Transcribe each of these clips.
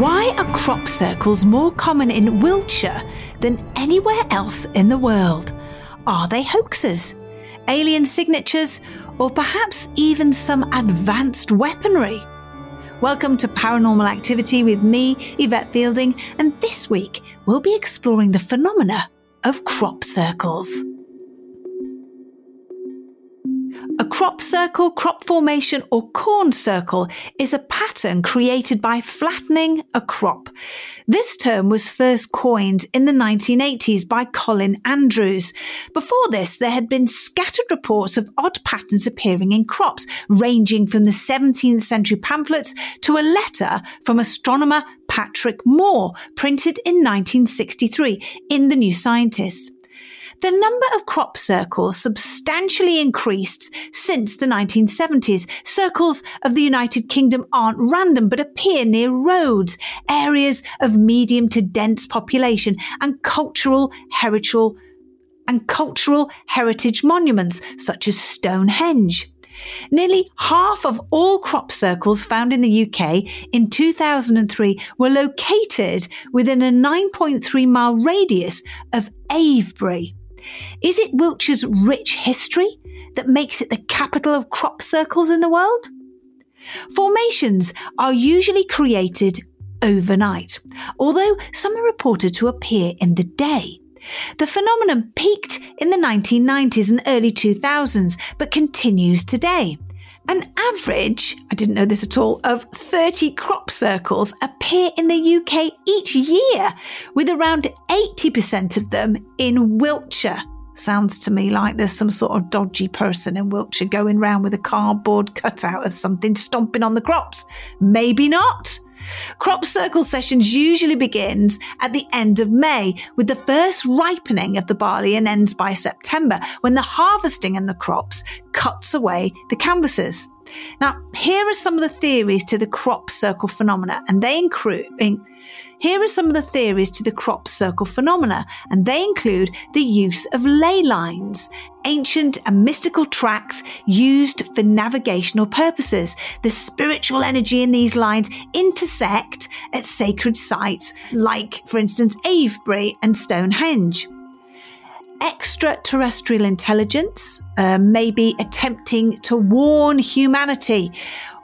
Why are crop circles more common in Wiltshire than anywhere else in the world? Are they hoaxes? Alien signatures? Or perhaps even some advanced weaponry? Welcome to Paranormal Activity with me, Yvette Fielding, and this week we'll be exploring the phenomena of crop circles. A crop circle, crop formation, or corn circle is a pattern created by flattening a crop. This term was first coined in the 1980s by Colin Andrews. Before this, there had been scattered reports of odd patterns appearing in crops, ranging from the 17th century pamphlets to a letter from astronomer Patrick Moore, printed in 1963 in The New Scientist the number of crop circles substantially increased since the 1970s. Circles of the United Kingdom aren't random, but appear near roads, areas of medium to dense population, and cultural heritage and cultural heritage monuments such as Stonehenge. Nearly half of all crop circles found in the UK in 2003 were located within a 9.3 mile radius of Avebury. Is it Wiltshire's rich history that makes it the capital of crop circles in the world? Formations are usually created overnight, although some are reported to appear in the day. The phenomenon peaked in the 1990s and early 2000s, but continues today. An average, I didn't know this at all, of 30 crop circles appear in the UK each year, with around 80% of them in Wiltshire. Sounds to me like there's some sort of dodgy person in Wiltshire going round with a cardboard cutout of something stomping on the crops. Maybe not. Crop circle sessions usually begins at the end of May with the first ripening of the barley and ends by September when the harvesting in the crops cuts away the canvases. Now, here are some of the theories to the crop circle phenomena, and they include here are some of the theories to the crop circle phenomena, and they include the use of ley lines, ancient and mystical tracks used for navigational purposes. The spiritual energy in these lines intersect at sacred sites, like, for instance, Avebury and Stonehenge extraterrestrial intelligence, uh, maybe attempting to warn humanity.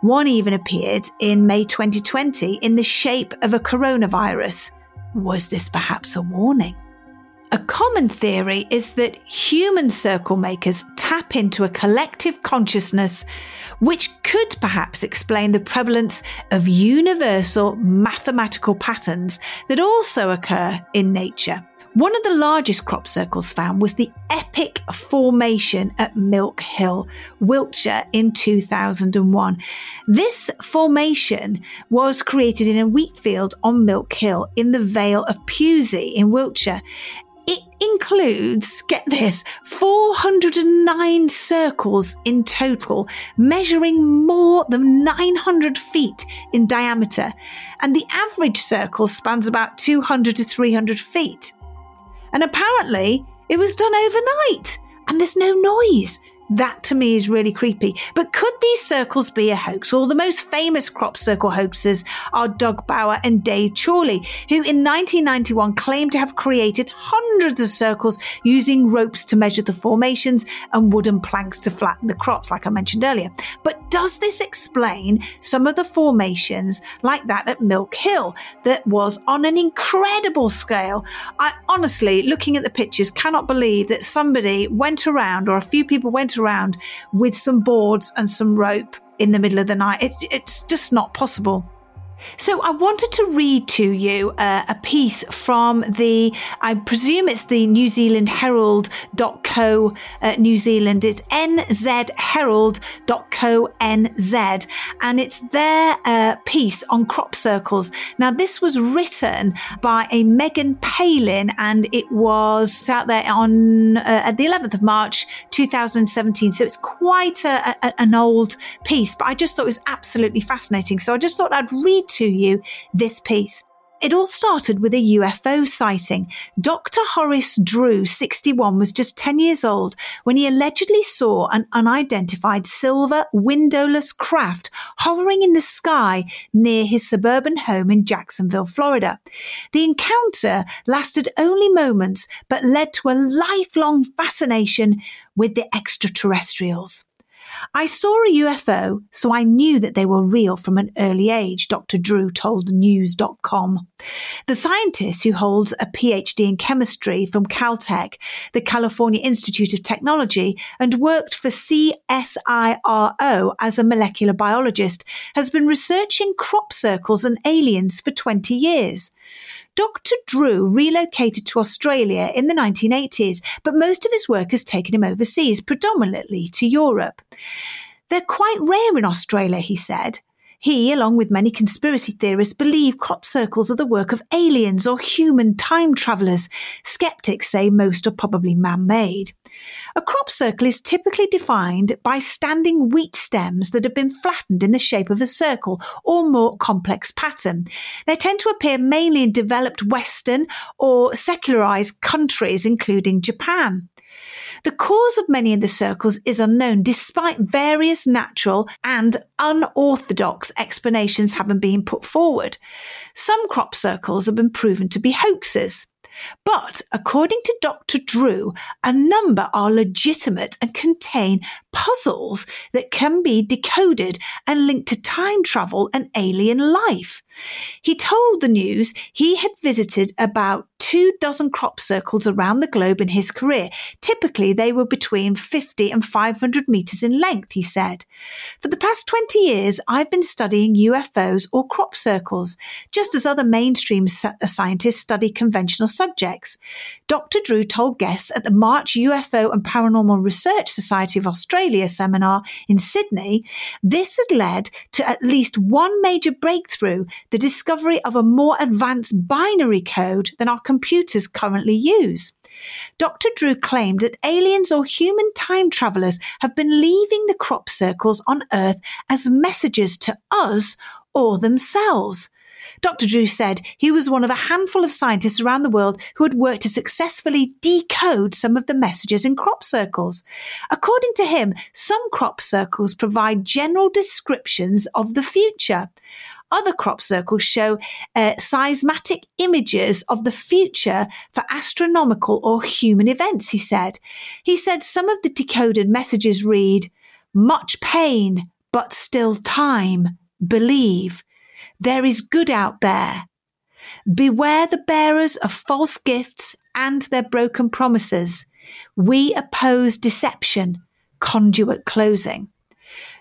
One even appeared in May 2020 in the shape of a coronavirus. Was this perhaps a warning? A common theory is that human circle makers tap into a collective consciousness which could perhaps explain the prevalence of universal mathematical patterns that also occur in nature. One of the largest crop circles found was the Epic Formation at Milk Hill, Wiltshire in 2001. This formation was created in a wheat field on Milk Hill in the Vale of Pewsey in Wiltshire. It includes, get this, 409 circles in total, measuring more than 900 feet in diameter, and the average circle spans about 200 to 300 feet. And apparently, it was done overnight, and there's no noise. That to me is really creepy. But could these circles be a hoax? Well, the most famous crop circle hoaxers are Doug Bower and Dave Chorley, who in 1991 claimed to have created hundreds of circles using ropes to measure the formations and wooden planks to flatten the crops, like I mentioned earlier. But does this explain some of the formations like that at Milk Hill that was on an incredible scale? I honestly, looking at the pictures, cannot believe that somebody went around or a few people went around with some boards and some rope in the middle of the night. It, it's just not possible. So I wanted to read to you uh, a piece from the, I presume it's the New Zealand Herald.co uh, New Zealand. It's nzherald.co.nz and it's their uh, piece on crop circles. Now this was written by a Megan Palin and it was out there on uh, at the 11th of March 2017. So it's quite a, a, an old piece, but I just thought it was absolutely fascinating. So I just thought I'd read to you this piece. It all started with a UFO sighting. Dr. Horace Drew, 61, was just 10 years old when he allegedly saw an unidentified silver windowless craft hovering in the sky near his suburban home in Jacksonville, Florida. The encounter lasted only moments but led to a lifelong fascination with the extraterrestrials. I saw a UFO, so I knew that they were real from an early age, Dr. Drew told News.com. The scientist who holds a PhD in chemistry from Caltech, the California Institute of Technology, and worked for CSIRO as a molecular biologist, has been researching crop circles and aliens for 20 years. Dr. Drew relocated to Australia in the 1980s, but most of his work has taken him overseas, predominantly to Europe. They're quite rare in Australia, he said. He, along with many conspiracy theorists, believe crop circles are the work of aliens or human time travelers. Skeptics say most are probably man made. A crop circle is typically defined by standing wheat stems that have been flattened in the shape of a circle or more complex pattern. They tend to appear mainly in developed Western or secularized countries, including Japan. The cause of many of the circles is unknown, despite various natural and unorthodox explanations having been put forward. Some crop circles have been proven to be hoaxes. But according to Dr. Drew, a number are legitimate and contain puzzles that can be decoded and linked to time travel and alien life. He told the news he had visited about two dozen crop circles around the globe in his career. Typically, they were between 50 and 500 meters in length, he said. For the past 20 years, I've been studying UFOs or crop circles, just as other mainstream uh, scientists study conventional subjects. Dr. Drew told guests at the March UFO and Paranormal Research Society of Australia seminar in Sydney, this had led to at least one major breakthrough the discovery of a more advanced binary code than our computers currently use. Dr. Drew claimed that aliens or human time travelers have been leaving the crop circles on Earth as messages to us or themselves. Dr. Drew said he was one of a handful of scientists around the world who had worked to successfully decode some of the messages in crop circles. According to him, some crop circles provide general descriptions of the future. Other crop circles show uh, images of the future for astronomical or human events, he said. He said some of the decoded messages read, much pain, but still time. Believe. There is good out there. Beware the bearers of false gifts and their broken promises. We oppose deception. Conduit closing.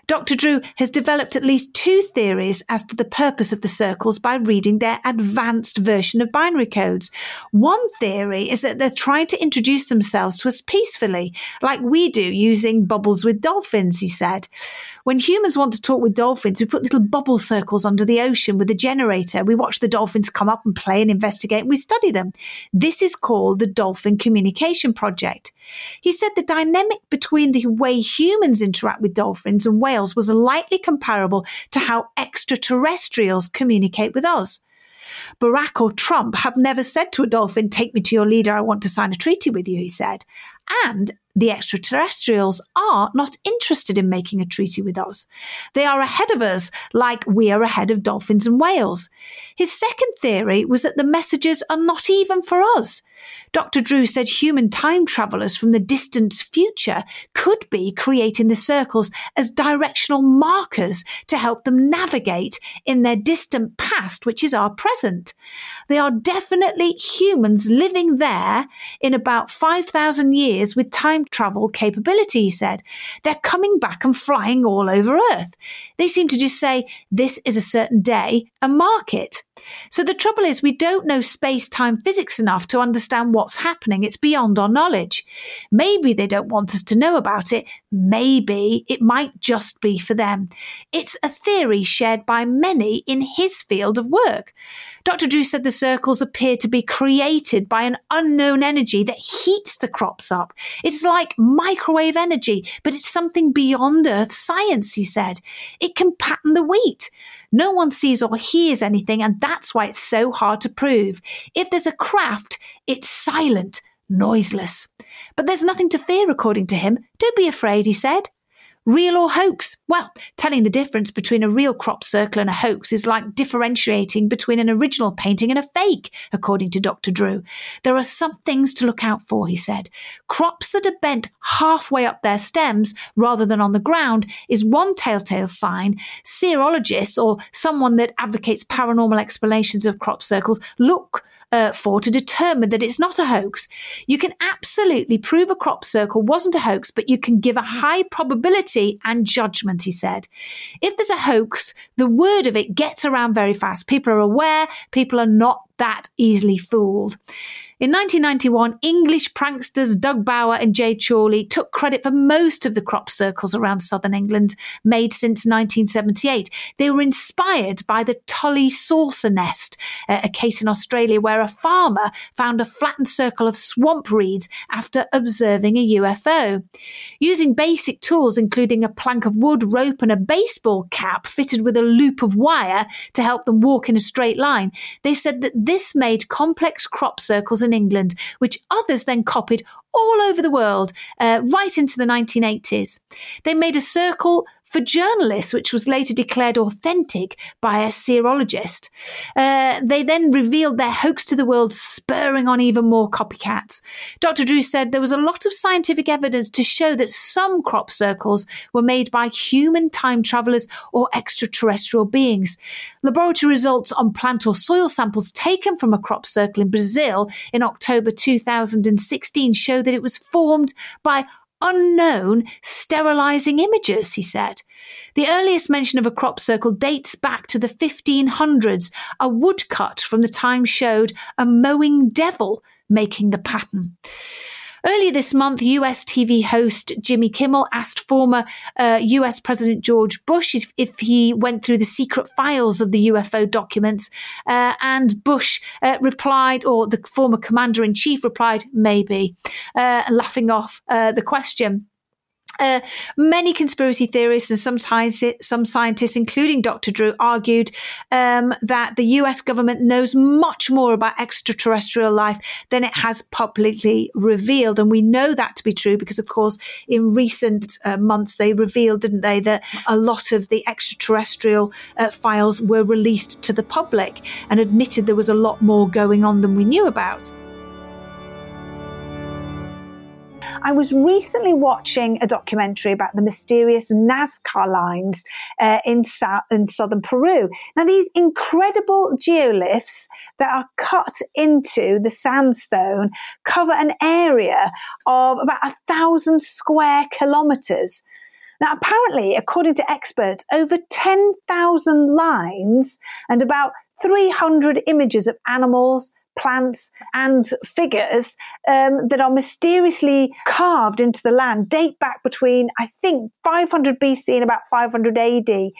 Dr. Drew has developed at least two theories as to the purpose of the circles by reading their advanced version of binary codes. One theory is that they're trying to introduce themselves to us peacefully, like we do using bubbles with dolphins, he said. When humans want to talk with dolphins, we put little bubble circles under the ocean with a generator. We watch the dolphins come up and play and investigate and we study them. This is called the Dolphin Communication Project. He said the dynamic between the way humans interact with dolphins and whales was likely comparable to how extraterrestrials communicate with us. Barack or Trump have never said to a dolphin, Take me to your leader, I want to sign a treaty with you, he said. And the extraterrestrials are not interested in making a treaty with us. They are ahead of us, like we are ahead of dolphins and whales. His second theory was that the messages are not even for us. Dr. Drew said human time travelers from the distant future could be creating the circles as directional markers to help them navigate in their distant past, which is our present. They are definitely humans living there in about 5,000 years with time travel capability, he said. They're coming back and flying all over Earth. They seem to just say, this is a certain day and mark it. So the trouble is, we don't know space time physics enough to understand what's happening. It's beyond our knowledge. Maybe they don't want us to know about it. Maybe it might just be for them. It's a theory shared by many in his field of work. Dr. Drew said the circles appear to be created by an unknown energy that heats the crops up. It's like microwave energy, but it's something beyond Earth science, he said. It can pattern the wheat. No one sees or hears anything, and that's why it's so hard to prove. If there's a craft, it's silent, noiseless. But there's nothing to fear, according to him. Don't be afraid, he said. Real or hoax? Well, telling the difference between a real crop circle and a hoax is like differentiating between an original painting and a fake, according to Dr. Drew. There are some things to look out for, he said. Crops that are bent halfway up their stems rather than on the ground is one telltale sign. Cerealogists or someone that advocates paranormal explanations of crop circles look uh, for to determine that it's not a hoax. You can absolutely prove a crop circle wasn't a hoax, but you can give a high probability and judgment, he said. If there's a hoax, the word of it gets around very fast. People are aware, people are not that easily fooled. In 1991, English pranksters Doug Bower and Jay Chorley took credit for most of the crop circles around southern England made since 1978. They were inspired by the Tully saucer nest, a case in Australia where a farmer found a flattened circle of swamp reeds after observing a UFO. Using basic tools, including a plank of wood, rope, and a baseball cap fitted with a loop of wire to help them walk in a straight line, they said that this made complex crop circles England, which others then copied all over the world uh, right into the 1980s. They made a circle for journalists, which was later declared authentic by a cerealogist. Uh, they then revealed their hoax to the world, spurring on even more copycats. Dr. Drew said there was a lot of scientific evidence to show that some crop circles were made by human time travelers or extraterrestrial beings. Laboratory results on plant or soil samples taken from a crop circle in Brazil in October 2016 show that it was formed by unknown sterilizing images, he said. The earliest mention of a crop circle dates back to the 1500s. A woodcut from the time showed a mowing devil making the pattern. Earlier this month, US TV host Jimmy Kimmel asked former uh, US President George Bush if, if, he went through the secret files of the UFO documents. Uh, and Bush uh, replied, or the former commander in chief replied, maybe, uh, laughing off uh, the question. Uh, many conspiracy theorists and some scientists, some scientists, including Dr. Drew, argued um, that the US government knows much more about extraterrestrial life than it has publicly revealed. And we know that to be true because, of course, in recent uh, months, they revealed, didn't they, that a lot of the extraterrestrial uh, files were released to the public and admitted there was a lot more going on than we knew about. I was recently watching a documentary about the mysterious Nazca lines uh, in, South, in southern Peru. Now, these incredible geoglyphs that are cut into the sandstone cover an area of about a thousand square kilometers. Now, apparently, according to experts, over 10,000 lines and about 300 images of animals, plants and figures um, that are mysteriously carved into the land date back between, I think, 500 BC and about 500 AD.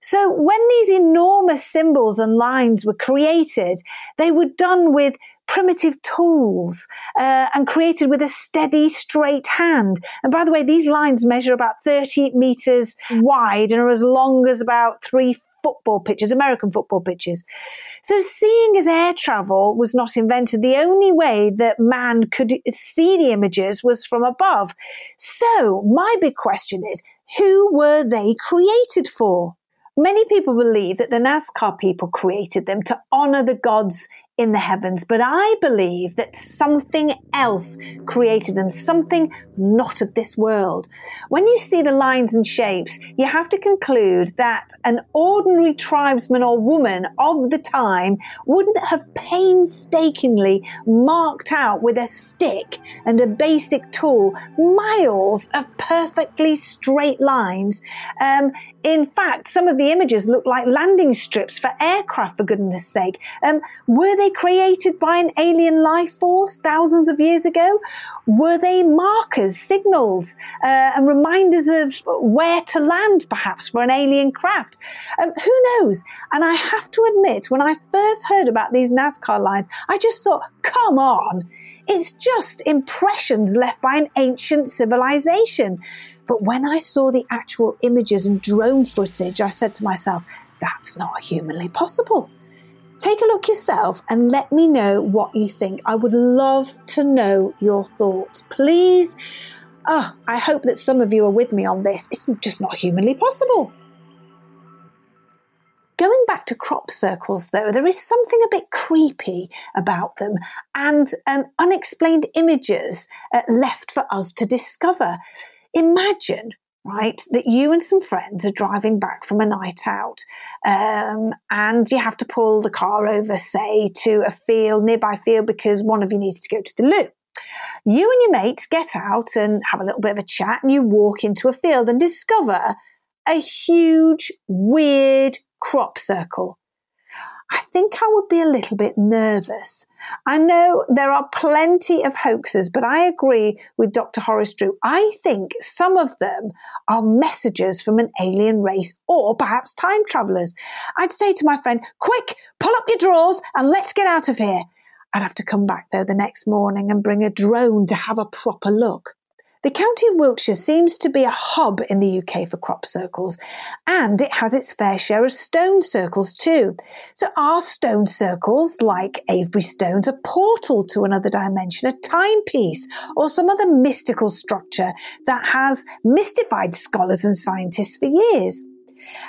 So when these enormous symbols and lines were created, they were done with primitive tools uh, and created with a steady, straight hand. And by the way, these lines measure about 30 meters wide and are as long as about three football pitches, American football pitches. So, seeing as air travel was not invented, the only way that man could see the images was from above. So, my big question is who were they created for? Many people believe that the Nazca people created them to honor the gods in the heavens, but I believe that something else created them, something not of this world. When you see the lines and shapes, you have to conclude that an ordinary tribesman or woman of the time wouldn't have painstakingly marked out with a stick and a basic tool miles of perfectly straight lines. Um, in fact, some of the images look like landing strips for aircraft, for goodness sake. Um, were they created by an alien life force thousands of years ago? Were they markers, signals, uh, and reminders of where to land, perhaps, for an alien craft? Um, who knows? And I have to admit, when I first heard about these Nazca lines, I just thought, come on, it's just impressions left by an ancient civilization. But when I saw the actual images and drone footage, I said to myself, that's not humanly possible. Take a look yourself and let me know what you think. I would love to know your thoughts. Please. Oh, I hope that some of you are with me on this. It's just not humanly possible. Going back to crop circles, though, there is something a bit creepy about them and um, unexplained images uh, left for us to discover. Imagine right? That you and some friends are driving back from a night out, um, and you have to pull the car over, say, to a field, nearby field, because one of you needs to go to the loo. You and your mates get out and have a little bit of a chat, and you walk into a field and discover a huge, weird crop circle I think I would be a little bit nervous. I know there are plenty of hoaxes, but I agree with Dr. Horace Drew. I think some of them are messages from an alien race or perhaps time travelers. I'd say to my friend, quick, pull up your drawers and let's get out of here. I'd have to come back though the next morning and bring a drone to have a proper look. The county of Wiltshire seems to be a hub in the UK for crop circles, and it has its fair share of stone circles too. So, are stone circles, like Avebury stones, a portal to another dimension, a timepiece, or some other mystical structure that has mystified scholars and scientists for years?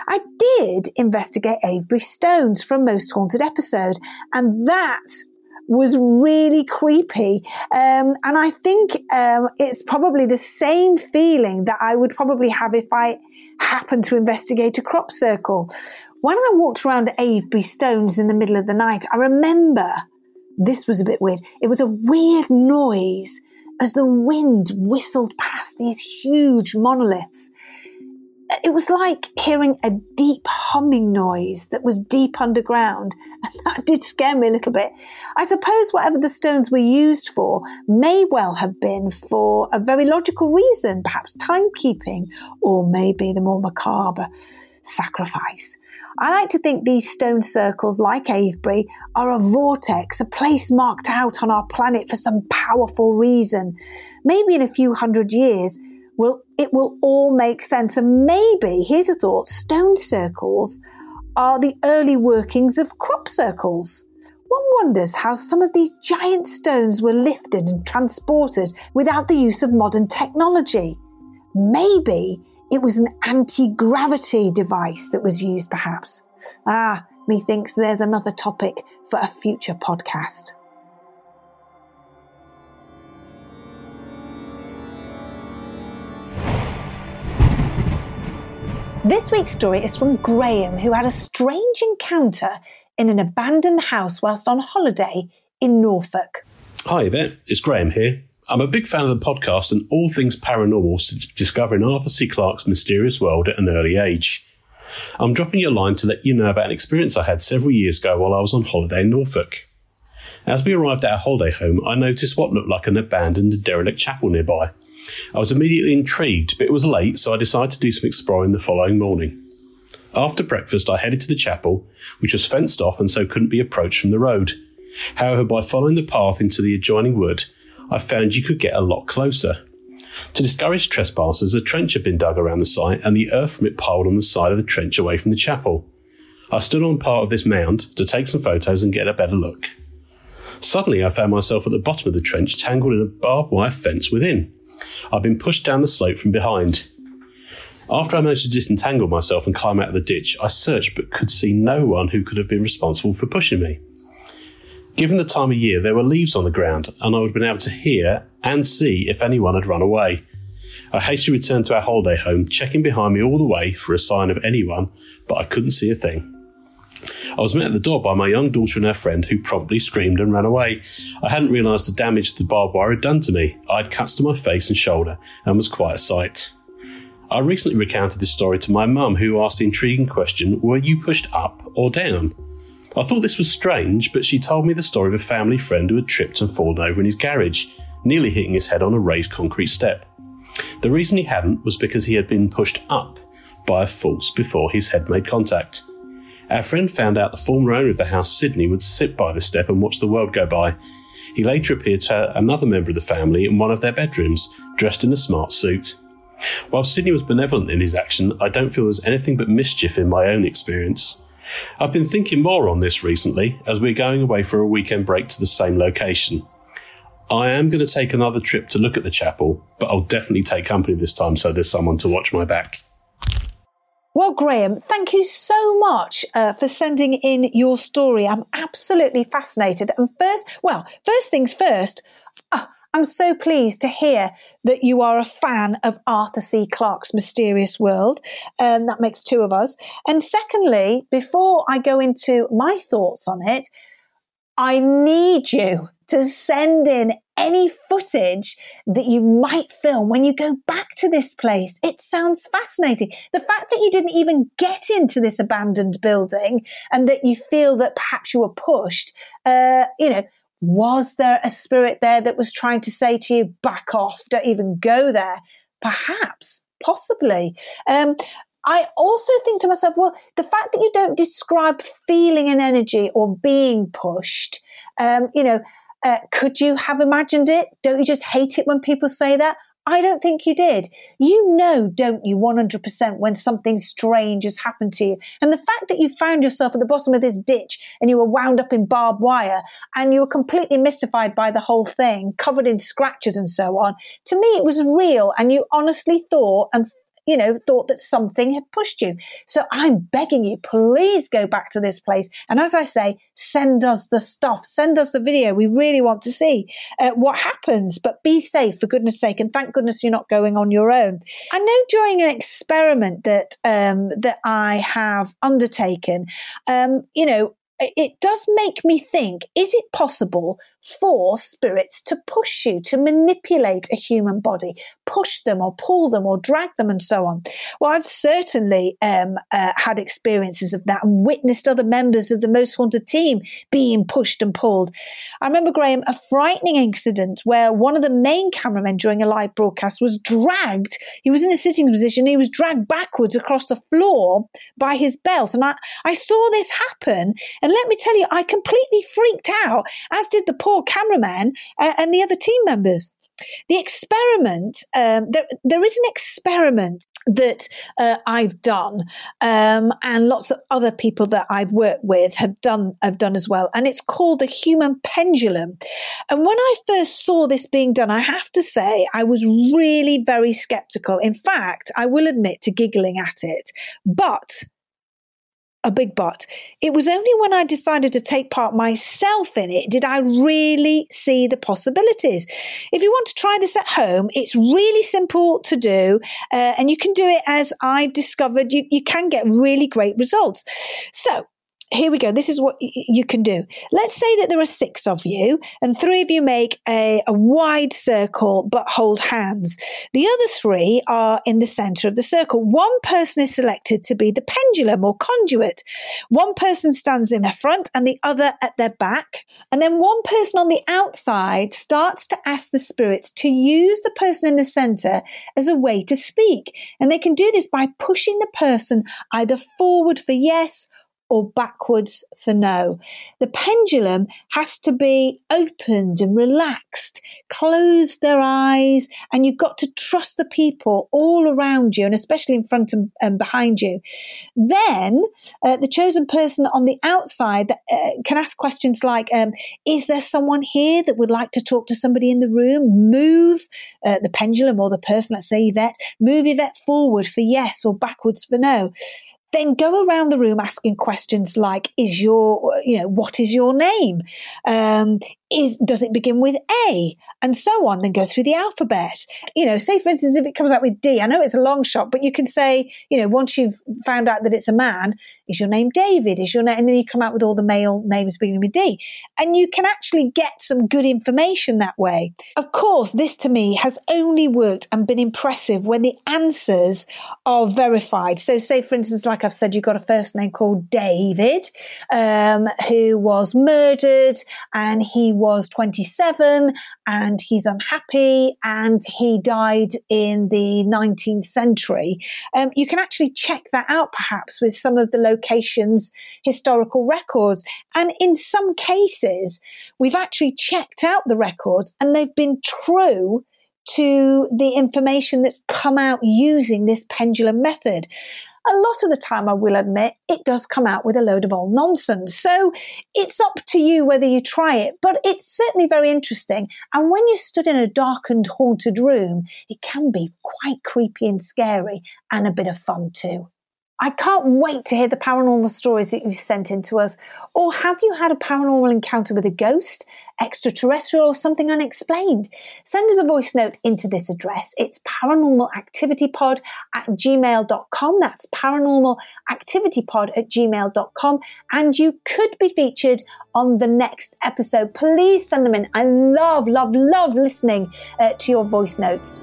I did investigate Avebury stones a most haunted episode, and that was really creepy. Um, and I think um, it's probably the same feeling that I would probably have if I happened to investigate a crop circle. When I walked around Avebury Stones in the middle of the night, I remember this was a bit weird. It was a weird noise as the wind whistled past these huge monoliths it was like hearing a deep humming noise that was deep underground. And that did scare me a little bit. I suppose whatever the stones were used for may well have been for a very logical reason, perhaps timekeeping, or maybe the more macabre sacrifice. I like to think these stone circles, like Avebury, are a vortex, a place marked out on our planet for some powerful reason. Maybe in a few hundred years, will it will all make sense. And maybe, here's a thought, stone circles are the early workings of crop circles. One wonders how some of these giant stones were lifted and transported without the use of modern technology. Maybe it was an anti gravity device that was used, perhaps. Ah, methinks there's another topic for a future podcast. This week's story is from Graham, who had a strange encounter in an abandoned house whilst on holiday in Norfolk. Hi, Yvette. It's Graham here. I'm a big fan of the podcast and all things paranormal since discovering Arthur C. Clarke's mysterious world at an early age. I'm dropping you a line to let you know about an experience I had several years ago while I was on holiday in Norfolk. As we arrived at our holiday home, I noticed what looked like an abandoned derelict chapel nearby. I was immediately intrigued, but it was late, so I decided to do some exploring the following morning. After breakfast, I headed to the chapel, which was fenced off and so couldn't be approached from the road. However, by following the path into the adjoining wood, I found you could get a lot closer. To discourage trespassers, a trench had been dug around the site and the earth from it piled on the side of the trench away from the chapel. I stood on part of this mound to take some photos and get a better look. Suddenly, I found myself at the bottom of the trench, tangled in a barbed wire fence within. I'd been pushed down the slope from behind. After I managed to disentangle myself and climb out of the ditch, I searched but could see no one who could have been responsible for pushing me. Given the time of year, there were leaves on the ground, and I would have been able to hear and see if anyone had run away. I hastily returned to our holiday home, checking behind me all the way for a sign of anyone, but I couldn't see a thing. I was met at the door by my young daughter and her friend, who promptly screamed and ran away. I hadn't realised the damage the barbed wire had done to me. I had cuts to my face and shoulder and was quite a sight. I recently recounted this story to my mum, who asked the intriguing question Were you pushed up or down? I thought this was strange, but she told me the story of a family friend who had tripped and fallen over in his garage, nearly hitting his head on a raised concrete step. The reason he hadn't was because he had been pushed up by a force before his head made contact. Our friend found out the former owner of the house, Sydney, would sit by the step and watch the world go by. He later appeared to another member of the family in one of their bedrooms, dressed in a smart suit. While Sydney was benevolent in his action, I don't feel there's anything but mischief in my own experience. I've been thinking more on this recently as we're going away for a weekend break to the same location. I am going to take another trip to look at the chapel, but I'll definitely take company this time so there's someone to watch my back. Well, Graham, thank you so much uh, for sending in your story. I'm absolutely fascinated. And first, well, first things first, uh, I'm so pleased to hear that you are a fan of Arthur C. Clarke's Mysterious World. Um, that makes two of us. And secondly, before I go into my thoughts on it, I need you to send in any footage that you might film when you go back to this place. It sounds fascinating. The fact that you didn't even get into this abandoned building and that you feel that perhaps you were pushed, uh, you know, was there a spirit there that was trying to say to you, back off, don't even go there? Perhaps, possibly. Um, I also think to myself, well, the fact that you don't describe feeling an energy or being pushed, um, you know, uh, could you have imagined it? Don't you just hate it when people say that? I don't think you did. You know, don't you, 100% when something strange has happened to you. And the fact that you found yourself at the bottom of this ditch and you were wound up in barbed wire and you were completely mystified by the whole thing, covered in scratches and so on, to me, it was real. And you honestly thought and you know, thought that something had pushed you. So I'm begging you, please go back to this place. And as I say, send us the stuff, send us the video. We really want to see uh, what happens, but be safe for goodness sake. And thank goodness you're not going on your own. I know during an experiment that, um, that I have undertaken, um, you know, it does make me think is it possible for spirits to push you, to manipulate a human body, push them or pull them or drag them and so on? Well, I've certainly um, uh, had experiences of that and witnessed other members of the Most Haunted team being pushed and pulled. I remember, Graham, a frightening incident where one of the main cameramen during a live broadcast was dragged. He was in a sitting position. He was dragged backwards across the floor by his belt. And I, I saw this happen and let me tell you, I completely freaked out, as did the poor cameraman uh, and the other team members. The experiment, um, there, there is an experiment that uh, I've done, um, and lots of other people that I've worked with have done have done as well, and it's called the human pendulum. And when I first saw this being done, I have to say I was really very skeptical. In fact, I will admit to giggling at it, but a big but. It was only when I decided to take part myself in it did I really see the possibilities. If you want to try this at home, it's really simple to do, uh, and you can do it as I've discovered. You, you can get really great results. So, here we go. This is what y- you can do. Let's say that there are six of you, and three of you make a, a wide circle but hold hands. The other three are in the center of the circle. One person is selected to be the pendulum or conduit. One person stands in the front and the other at their back. And then one person on the outside starts to ask the spirits to use the person in the center as a way to speak. And they can do this by pushing the person either forward for yes or backwards for no. The pendulum has to be opened and relaxed, close their eyes, and you've got to trust the people all around you and especially in front and, and behind you. Then uh, the chosen person on the outside uh, can ask questions like um, Is there someone here that would like to talk to somebody in the room? Move uh, the pendulum or the person, let's say Yvette, move Yvette forward for yes or backwards for no then go around the room asking questions like is your you know what is your name um, is does it begin with A and so on, then go through the alphabet. You know, say for instance, if it comes out with D, I know it's a long shot, but you can say, you know, once you've found out that it's a man, is your name David? Is your name, and then you come out with all the male names beginning with D, and you can actually get some good information that way. Of course, this to me has only worked and been impressive when the answers are verified. So, say for instance, like I've said, you've got a first name called David, um, who was murdered, and he was 27 and he's unhappy and he died in the 19th century. Um, you can actually check that out perhaps with some of the location's historical records. And in some cases, we've actually checked out the records and they've been true to the information that's come out using this pendulum method a lot of the time, I will admit, it does come out with a load of old nonsense. So it's up to you whether you try it, but it's certainly very interesting. And when you're stood in a darkened, haunted room, it can be quite creepy and scary and a bit of fun too. I can't wait to hear the paranormal stories that you've sent in to us. Or have you had a paranormal encounter with a ghost, extraterrestrial, or something unexplained? Send us a voice note into this address. It's paranormalactivitypod at gmail.com. That's paranormalactivitypod at gmail.com. And you could be featured on the next episode. Please send them in. I love, love, love listening uh, to your voice notes.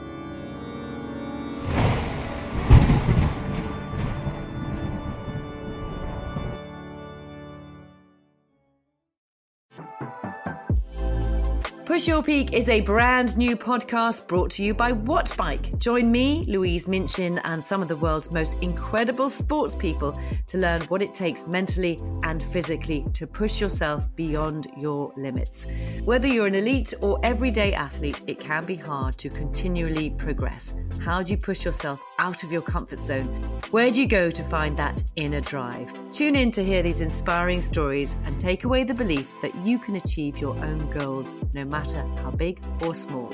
Push Your Peak is a brand new podcast brought to you by Wattbike. Join me, Louise Minchin, and some of the world's most incredible sports people to learn what it takes mentally and physically to push yourself beyond your limits. Whether you're an elite or everyday athlete, it can be hard to continually progress. How do you push yourself out of your comfort zone? Where do you go to find that inner drive? Tune in to hear these inspiring stories and take away the belief that you can achieve your own goals no matter matter how big or small.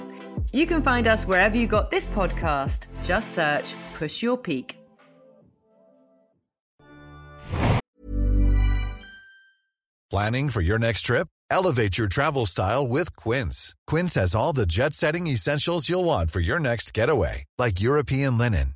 You can find us wherever you got this podcast. Just search Push Your Peak. Planning for your next trip? Elevate your travel style with Quince. Quince has all the jet setting essentials you'll want for your next getaway, like European linen,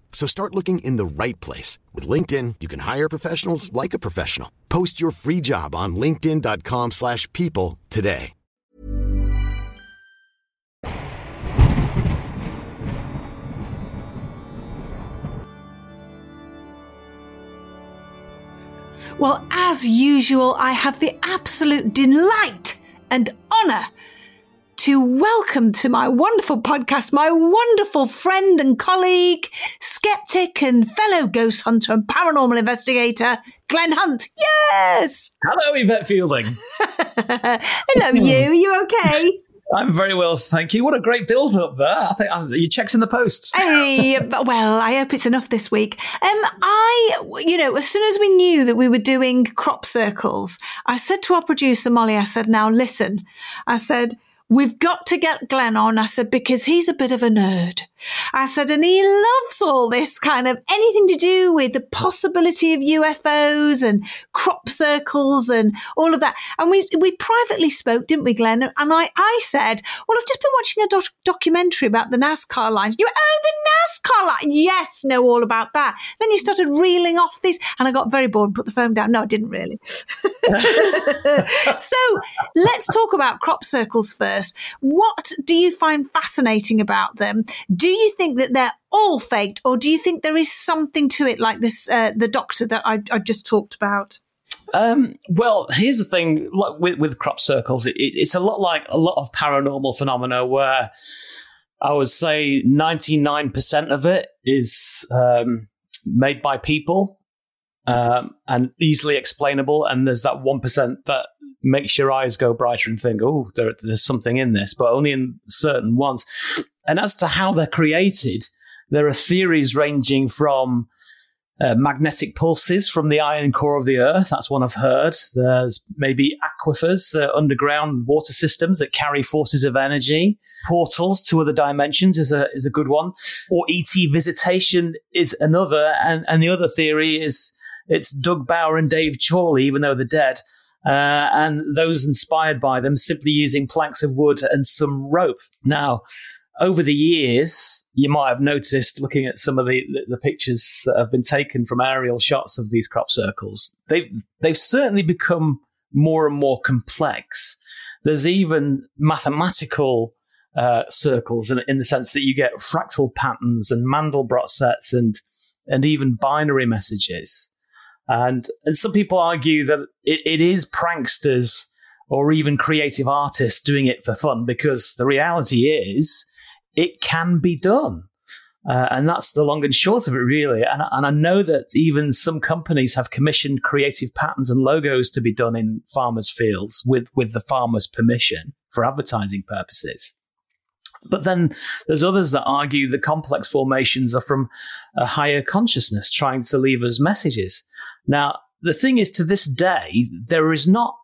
So start looking in the right place. With LinkedIn, you can hire professionals like a professional. Post your free job on linkedin.com slash people today. Well, as usual, I have the absolute delight and honour to welcome to my wonderful podcast my wonderful friend and colleague, skeptic and fellow ghost hunter and paranormal investigator, Glenn Hunt. Yes! Hello, Yvette Fielding. Hello, you. Are you okay? I'm very well, thank you. What a great build up there. I think uh, your checks in the post. hey, well, I hope it's enough this week. Um, I, you know, as soon as we knew that we were doing crop circles, I said to our producer Molly, I said, "Now listen," I said We've got to get Glenn on. I said, because he's a bit of a nerd. I said, and he loves all this kind of anything to do with the possibility of UFOs and crop circles and all of that. And we, we privately spoke, didn't we, Glenn? And I, I said, well, I've just been watching a doc- documentary about the Nazca lines. You oh, the Nazca line. Yes, know all about that. Then you started reeling off these and I got very bored and put the phone down. No, I didn't really. so let's talk about crop circles first first. What do you find fascinating about them? Do you think that they're all faked, or do you think there is something to it, like this, uh, the doctor that I, I just talked about? Um, well, here's the thing with, with crop circles, it, it's a lot like a lot of paranormal phenomena where I would say 99% of it is um, made by people um, and easily explainable. And there's that 1% that makes your eyes go brighter and think, oh, there, there's something in this, but only in certain ones. And as to how they're created, there are theories ranging from uh, magnetic pulses from the iron core of the earth. That's one I've heard. There's maybe aquifers, uh, underground water systems that carry forces of energy. Portals to other dimensions is a is a good one. Or ET visitation is another. And and the other theory is it's Doug Bower and Dave Chorley, even though they're dead, uh, and those inspired by them simply using planks of wood and some rope. Now, over the years, you might have noticed looking at some of the, the, pictures that have been taken from aerial shots of these crop circles, they've, they've certainly become more and more complex. There's even mathematical uh, circles in, in the sense that you get fractal patterns and Mandelbrot sets and and even binary messages. And and some people argue that it, it is pranksters or even creative artists doing it for fun because the reality is it can be done. Uh, and that's the long and short of it, really. And, and I know that even some companies have commissioned creative patterns and logos to be done in farmers' fields with, with the farmer's permission for advertising purposes. But then there's others that argue the complex formations are from a higher consciousness trying to leave us messages. Now, the thing is, to this day, there is not,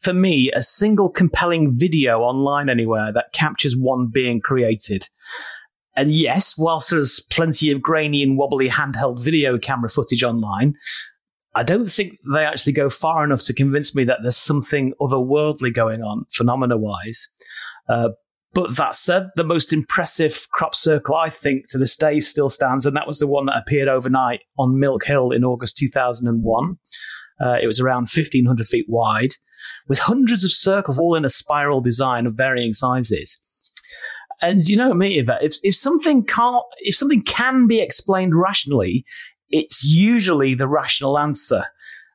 for me, a single compelling video online anywhere that captures one being created. And yes, whilst there's plenty of grainy and wobbly handheld video camera footage online, I don't think they actually go far enough to convince me that there's something otherworldly going on, phenomena wise. Uh, but that said, the most impressive crop circle, I think, to this day still stands, and that was the one that appeared overnight on Milk Hill in August 2001. Uh, it was around 1,500 feet wide, with hundreds of circles, all in a spiral design of varying sizes. And you know me, if, if something can't, if something can be explained rationally, it's usually the rational answer.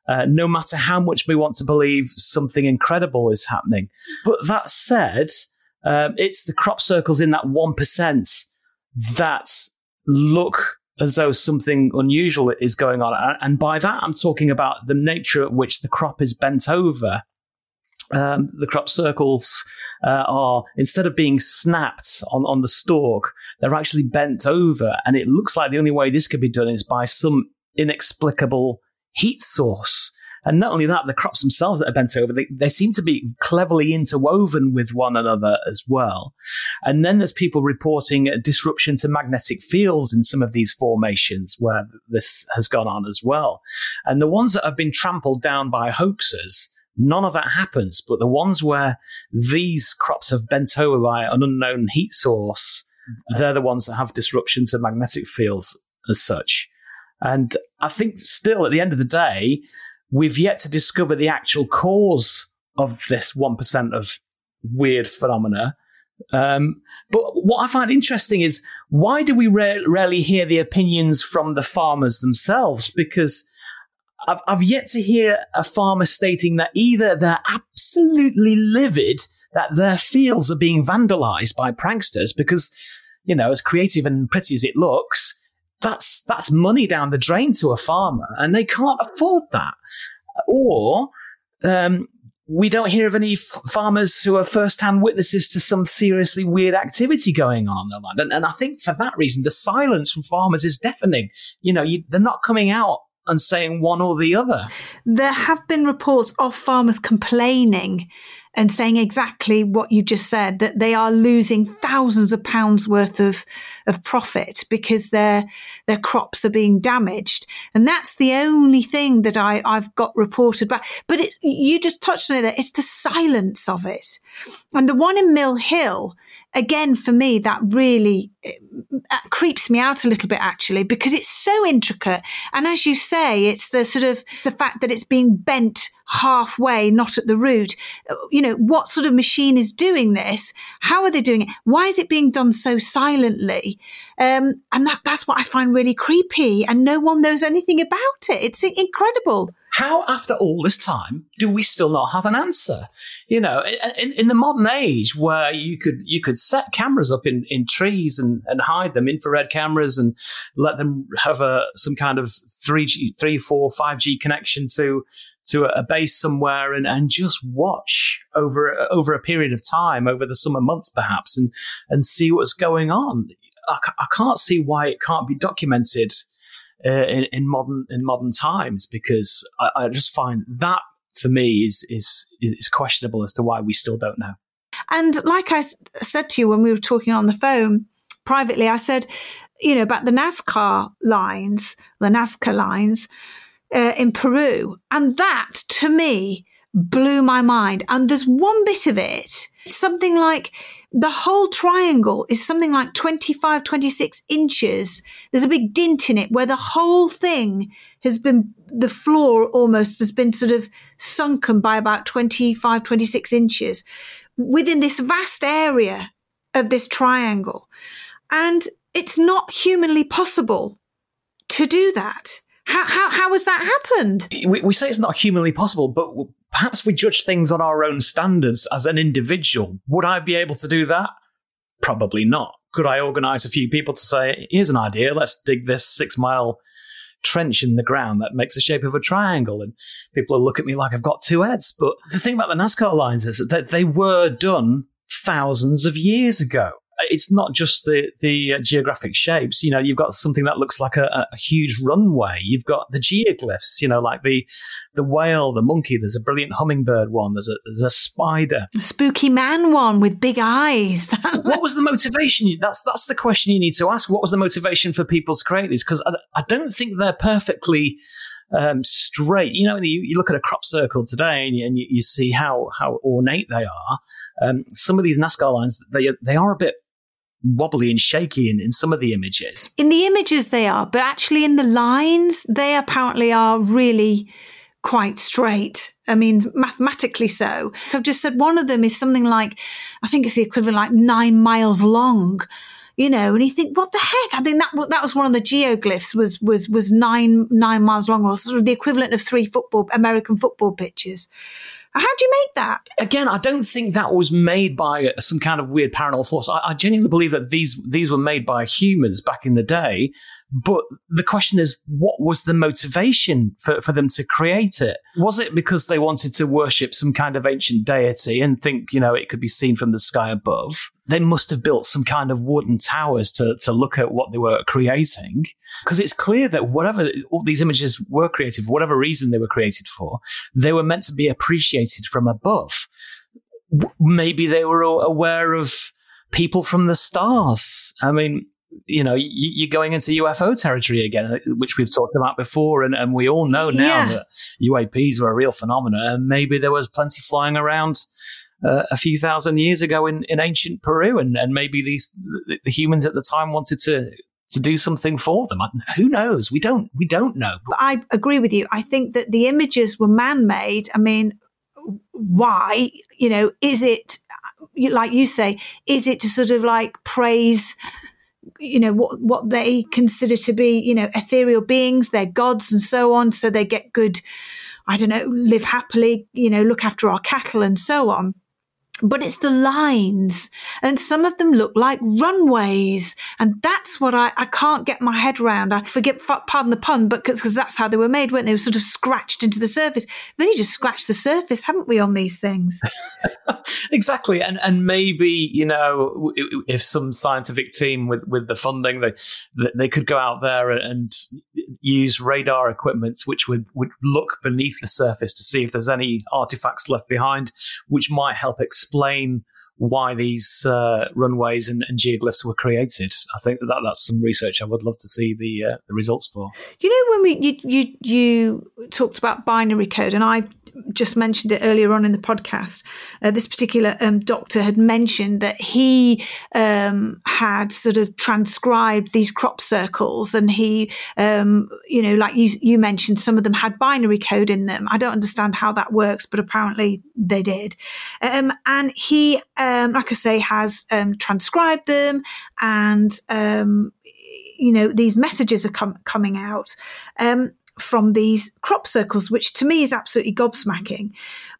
Uh, no matter how much we want to believe something incredible is happening. But that said, um, it's the crop circles in that 1% that look as though something unusual is going on. And by that, I'm talking about the nature at which the crop is bent over. Um, the crop circles uh, are, instead of being snapped on, on the stalk, they're actually bent over. And it looks like the only way this could be done is by some inexplicable heat source. And not only that, the crops themselves that are bent over, they, they seem to be cleverly interwoven with one another as well. And then there's people reporting a disruption to magnetic fields in some of these formations where this has gone on as well. And the ones that have been trampled down by hoaxers, none of that happens. But the ones where these crops have bent over by an unknown heat source, mm-hmm. they're the ones that have disruption to magnetic fields. as such. And I think still at the end of the day, we've yet to discover the actual cause of this 1% of weird phenomena. Um, but what I find interesting is why do we ra- rarely hear the opinions from the farmers themselves? Because I've, I've yet to hear a farmer stating that either they're absolutely livid that their fields are being vandalized by pranksters because, you know, as creative and pretty as it looks, that's that's money down the drain to a farmer, and they can't afford that. Or um, we don't hear of any f- farmers who are first-hand witnesses to some seriously weird activity going on on their land, and, and I think for that reason, the silence from farmers is deafening. You know, you, they're not coming out and saying one or the other. There have been reports of farmers complaining and saying exactly what you just said that they are losing thousands of pounds worth of of profit because their their crops are being damaged. And that's the only thing that I I've got reported back. But it's you just touched on it there. It's the silence of it. And the one in Mill Hill again, for me, that really uh, creeps me out a little bit actually, because it's so intricate. And as you say, it's the sort of, it's the fact that it's being bent halfway, not at the root. You know, what sort of machine is doing this? How are they doing it? Why is it being done so silently? Um, and that, that's what I find really creepy. And no one knows anything about it. It's incredible. How, after all this time, do we still not have an answer? You know, in, in the modern age where you could you could set cameras up in, in trees and, and hide them, infrared cameras, and let them have a some kind of three G, three, four, five G connection to to a base somewhere and, and just watch over over a period of time, over the summer months perhaps, and and see what's going on. I, I can't see why it can't be documented uh, in, in, modern in modern times because I, I just find that for me is is is questionable as to why we still don't know. And like I said to you when we were talking on the phone privately, I said, you know, about the Nazca lines, the Nazca lines uh, in Peru, and that to me blew my mind. And there's one bit of it, something like the whole triangle is something like 25, 26 inches. There's a big dint in it where the whole thing has been, the floor almost has been sort of sunken by about 25, 26 inches within this vast area of this triangle. And it's not humanly possible to do that. How, how, how has that happened? We, we say it's not humanly possible, but perhaps we judge things on our own standards as an individual. Would I be able to do that? Probably not. Could I organize a few people to say, here's an idea, let's dig this six mile trench in the ground that makes the shape of a triangle? And people will look at me like I've got two heads. But the thing about the Nazca lines is that they were done thousands of years ago it's not just the the uh, geographic shapes. You know, you've got something that looks like a, a, huge runway. You've got the geoglyphs. You know, like the the whale, the monkey. There's a brilliant hummingbird one. There's a there's a spider, a spooky man one with big eyes. what was the motivation? That's that's the question you need to ask. What was the motivation for people to create these? Because I, I don't think they're perfectly um, straight. You know, you, you, look at a crop circle today and you, and you, you see how how ornate they are. Um, some of these Nazca lines, they they are a bit wobbly and shaky in, in some of the images. In the images, they are, but actually in the lines, they apparently are really quite straight. I mean, mathematically so. I've just said one of them is something like, I think it's the equivalent like nine miles long. You know, and you think, what the heck? I think that that was one of the geoglyphs was was was nine nine miles long, or sort of the equivalent of three football American football pitches. How do you make that? Again, I don't think that was made by some kind of weird paranormal force. I, I genuinely believe that these these were made by humans back in the day. But the question is, what was the motivation for, for them to create it? Was it because they wanted to worship some kind of ancient deity and think, you know, it could be seen from the sky above? They must have built some kind of wooden towers to, to look at what they were creating. Because it's clear that whatever all these images were created, for whatever reason they were created for, they were meant to be appreciated from above. Maybe they were aware of people from the stars. I mean, you know, you, are going into UFO territory again, uh, which we've talked about before, and, and we all know now yeah. that UAPs were a real phenomenon, and maybe there was plenty flying around uh, a few thousand years ago in, in ancient Peru, and, and maybe these the, the humans at the time wanted to to do something for them. Who knows? We don't we don't know. But I agree with you. I think that the images were man-made. I mean, why? You know, is it like you say? Is it to sort of like praise? You know what what they consider to be you know ethereal beings they're gods and so on so they get good i don't know live happily you know look after our cattle and so on but it's the lines and some of them look like runways and that's what I, I can't get my head around i forget pardon the pun but because that's how they were made weren't they? were sort of scratched into the surface. We've only just scratched the surface haven't we on these things? Exactly and and maybe you know if some scientific team with with the funding they they could go out there and use radar equipment which would would look beneath the surface to see if there's any artifacts left behind which might help explain explain why these uh, runways and, and, geoglyphs were created. I think that that's some research I would love to see the uh, the results for. You know, when we you, you you talked about binary code, and I just mentioned it earlier on in the podcast. Uh, this particular um, doctor had mentioned that he um, had sort of transcribed these crop circles, and he, um, you know, like you you mentioned, some of them had binary code in them. I don't understand how that works, but apparently they did. Um, and he, um, like I say, has um, transcribed them, and you know these messages are com- coming out. Um, from these crop circles, which to me is absolutely gobsmacking.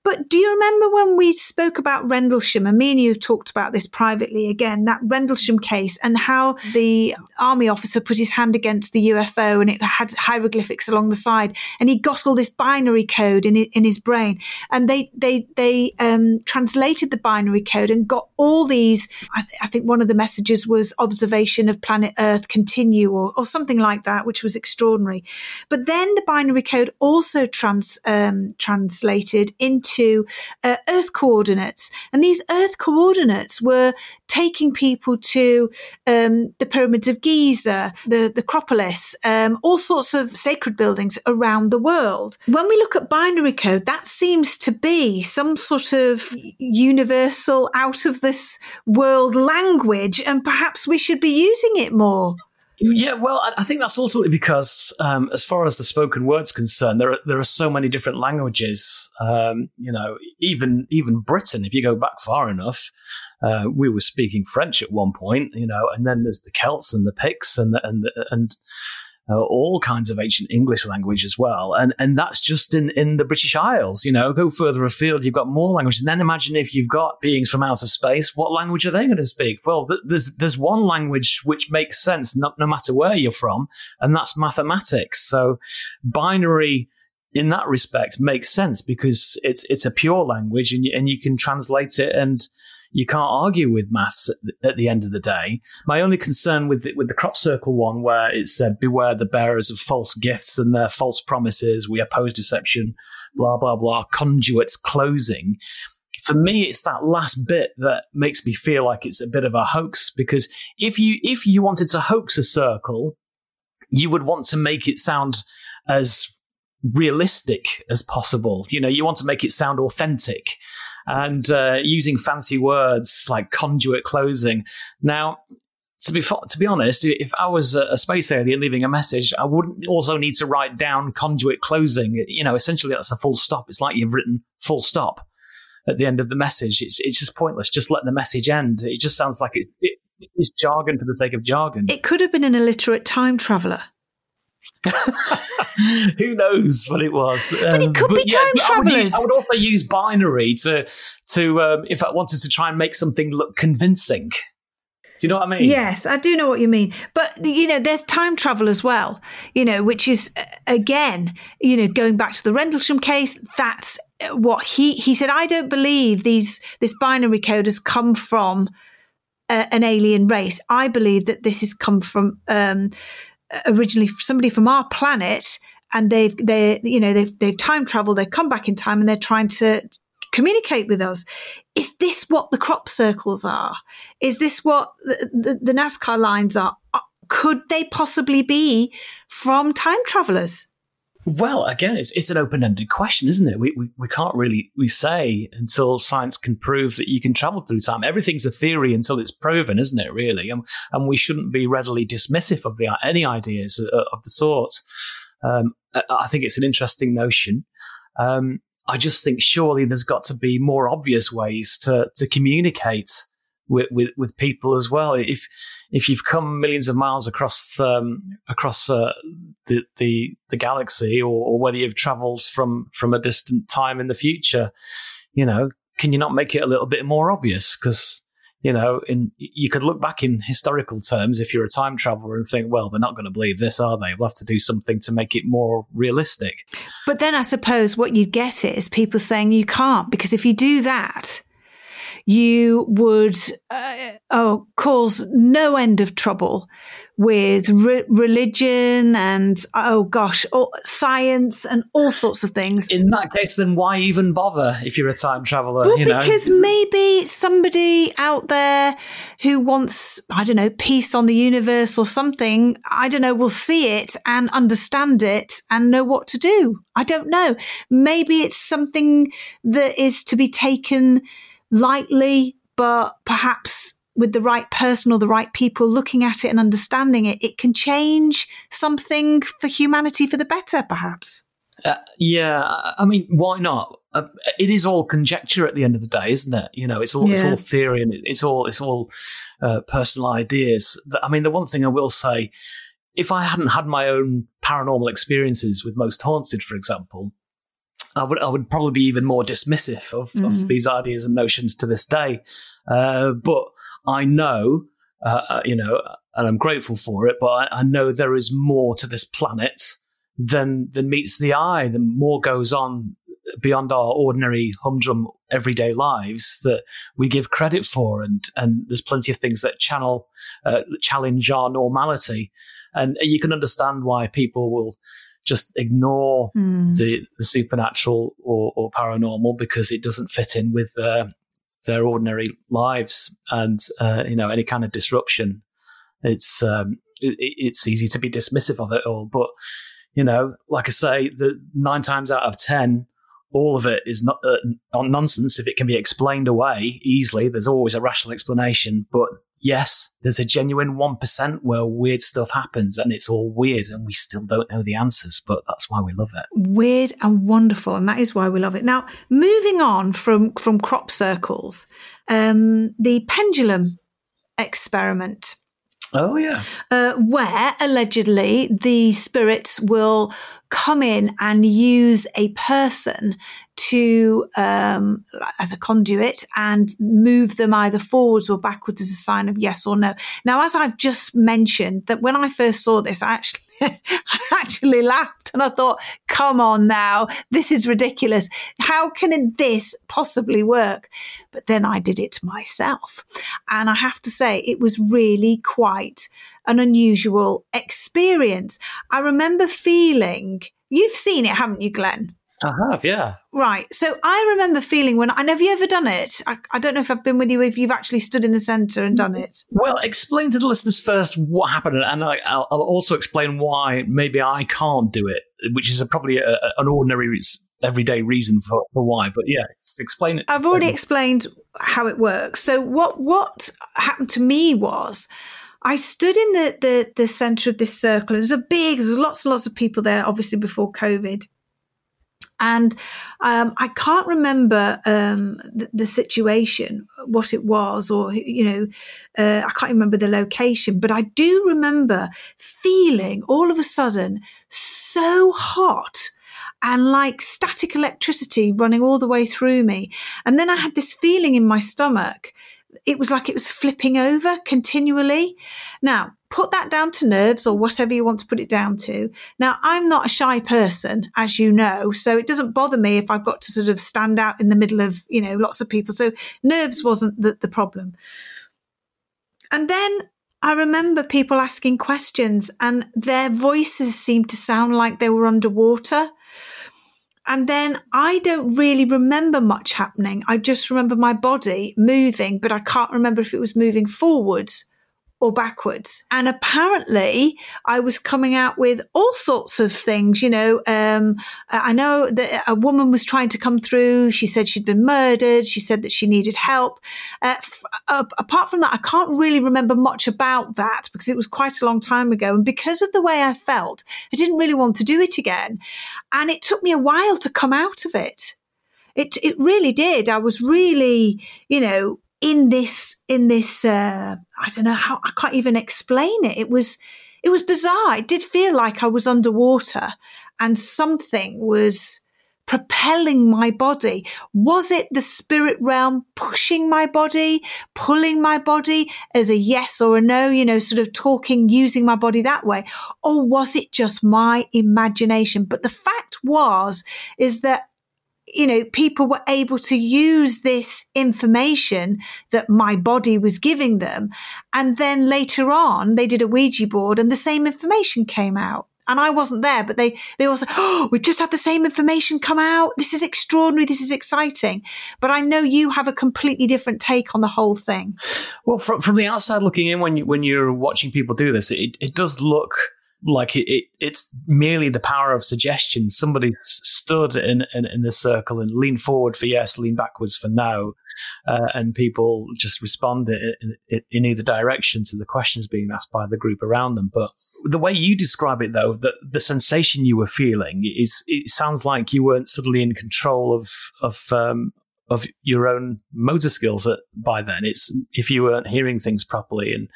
But do you remember when we spoke about Rendlesham? And me and you talked about this privately again, that Rendlesham case and how the army officer put his hand against the UFO and it had hieroglyphics along the side and he got all this binary code in, in his brain. And they, they, they um, translated the binary code and got all these. I, I, think one of the messages was observation of planet Earth continue or, or something like that, which was extraordinary. But then the binary code also trans, um, translated into to uh, Earth coordinates. And these Earth coordinates were taking people to um, the pyramids of Giza, the, the Acropolis, um, all sorts of sacred buildings around the world. When we look at binary code, that seems to be some sort of universal, out of this world language, and perhaps we should be using it more. Yeah, well, I think that's ultimately because, um, as far as the spoken word's concerned, there are there are so many different languages. Um, you know, even even Britain, if you go back far enough, uh, we were speaking French at one point. You know, and then there's the Celts and the Picts and the, and the, and uh, all kinds of ancient English language as well. And and that's just in, in the British Isles. You know, go further afield, you've got more languages. And then imagine if you've got beings from outer space, what language are they going to speak? Well, th- there's there's one language which makes sense no, no matter where you're from, and that's mathematics. So binary in that respect makes sense because it's it's a pure language and you, and you can translate it and you can't argue with maths at the, at the end of the day. My only concern with the, with the crop circle one, where it said, "Beware the bearers of false gifts and their false promises. We oppose deception." Blah blah blah. Conduits closing. For me, it's that last bit that makes me feel like it's a bit of a hoax. Because if you if you wanted to hoax a circle, you would want to make it sound as realistic as possible. You know, you want to make it sound authentic and uh, using fancy words like conduit closing. Now, to be to be honest, if I was a space alien leaving a message, I wouldn't also need to write down conduit closing. You know, essentially that's a full stop. It's like you've written full stop at the end of the message. It's it's just pointless. Just let the message end. It just sounds like it, it, it's jargon for the sake of jargon. It could have been an illiterate time traveler. Who knows what it was? But um, it could be yeah, time travelers. I, I would, also use binary to to um, if I wanted to try and make something look convincing. Do you know what I mean? Yes, I do know what you mean. But you know, there's time travel as well. You know, which is again, you know, going back to the Rendlesham case. That's what he he said. I don't believe these this binary code has come from uh, an alien race. I believe that this has come from. Um, originally somebody from our planet and they've they you know they've they've time traveled they've come back in time and they're trying to communicate with us. Is this what the crop circles are? Is this what the, the, the nazca lines are? Uh, could they possibly be from time travelers Well, again, it's it's an open ended question, isn't it? We, we we can't really we say until science can prove that you can travel through time. Everything's a theory until it's proven, isn't it? Really, and and we shouldn't be readily dismissive of the any ideas of the sort. Um, I think it's an interesting notion. Um, I just think surely there's got to be more obvious ways to to communicate with, with, with people as well. If if you've come millions of miles across um, across uh, the, the the galaxy, or, or whether you've travelled from from a distant time in the future, you know, can you not make it a little bit more obvious? Because you know, in you could look back in historical terms if you're a time traveler and think, well, they're not going to believe this, are they? We'll have to do something to make it more realistic. But then I suppose what you'd get is people saying you can't because if you do that, you would uh, oh, cause no end of trouble with re- religion and oh gosh, all, science and all sorts of things. In that case, then why even bother if you're a time traveler? Well, because know? maybe somebody out there who wants I don't know peace on the universe or something I don't know will see it and understand it and know what to do. I don't know. Maybe it's something that is to be taken lightly, but perhaps with the right person or the right people looking at it and understanding it, it can change something for humanity for the better, perhaps. Uh, yeah, I mean, why not? Uh, it is all conjecture at the end of the day, isn't it? You know, it's all yeah. it's all theory and it's all it's all uh, personal ideas. I mean, the one thing I will say, if I hadn't had my own paranormal experiences with Most Haunted, for example, I would I would probably be even more dismissive of, mm. of these ideas and notions to this day. Uh, but I know, uh, uh, you know, and I'm grateful for it. But I, I, know there is more to this planet than than meets the eye. The more goes on beyond our ordinary humdrum everyday lives that we give credit for, and and there's plenty of things that channel uh, challenge our normality, and you can understand why people will just ignore mm. the, the supernatural or, or, paranormal because it doesn't fit in with their their ordinary lives and uh, you know any kind of disruption. It's um, it, it's easy to be dismissive of it all, but you know, like I say, the nine times out of ten, all of it is not uh, nonsense if it can be explained away easily. There's always a rational explanation, but yes, there's a genuine 1% where weird stuff happens and it's all weird and we still don't know the answers, but that's why we love it. Weird and wonderful. And that is why we love it. Now, moving on from, from crop circles, um, the pendulum experiment. Oh, yeah. Uh, where allegedly the spirits will come in and use a person to um, as a conduit and move them either forwards or backwards as a sign of yes or no. Now, as I've just mentioned, that when I first saw this, I actually I actually laughed and I thought, come on now, this is ridiculous. How can this possibly work? But then I did it myself. And I have to say, it was really quite an unusual experience. I remember feeling, you've seen it, haven't you, Glenn? I have, yeah. Right. So I remember feeling when I have you ever done it? I, I, don't know if I've been with you if you've actually stood in the centre and done it. Well, explain to the listeners first what happened, and I, will also explain why maybe I can't do it, which is a, probably a, an ordinary, everyday reason for, for why. But yeah, explain it. I've already explained how it works. So what what happened to me was. I stood in the, the, the centre of this circle. It was a big, there was lots and lots of people there, obviously before COVID. And um, I can't remember um, the, the, situation, what it was, or, you know, uh, I can't remember the location, but I do remember feeling all of a sudden so hot and like static electricity running all the way through me. And then I had this feeling in my stomach. It was like it was flipping over continually. Now, put that down to nerves or whatever you want to put it down to. Now, I'm not a shy person, as you know, so it doesn't bother me if I've got to sort of stand out in the middle of, you know, lots of people. So nerves wasn't the, the problem. And then I remember people asking questions and their voices seemed to sound like they were underwater. And then I don't really remember much happening. I just remember my body moving, but I can't remember if it was moving forwards or backwards. And apparently, I was coming out with all sorts of things. You know, um, I know that a woman was trying to come through. She said she'd been murdered. She said that she needed help. Uh, f- uh, apart from that, I can't really remember much about that because it was quite a long time ago. And because of the way I felt, I didn't really want to do it again. And it took me a while to come out of it. It it really did. I was really, you know, in this in this uh, I don't know how I can't even explain it. It was it was bizarre. It did feel like I was underwater and something was propelling my body. Was it the spirit realm pushing my body, pulling my body as a yes or a no, you know, sort of talking, using my body that way? Or was it just my imagination? But the fact was, is that you know, people were able to use this information that my body was giving them. And then later on, they did a Ouija board and the same information came out. And I wasn't there, but they, they said, Oh, we've just had the same information come out. This is extraordinary. This is exciting. But I know you have a completely different take on the whole thing. Well, from, from the outside looking in, when you, when you're watching people do this, it, it does look like it, it, it's merely the power of suggestion. Somebody stood in, in, in the circle and leaned forward for yes, lean backwards for no, uh, and people just responded in, in, either direction to the questions being asked by the group around them. But the way you describe it, though, the, the sensation you were feeling is it sounds like you weren't suddenly in control of of um, of your own motor skills at, by then. It's if you weren't hearing things properly and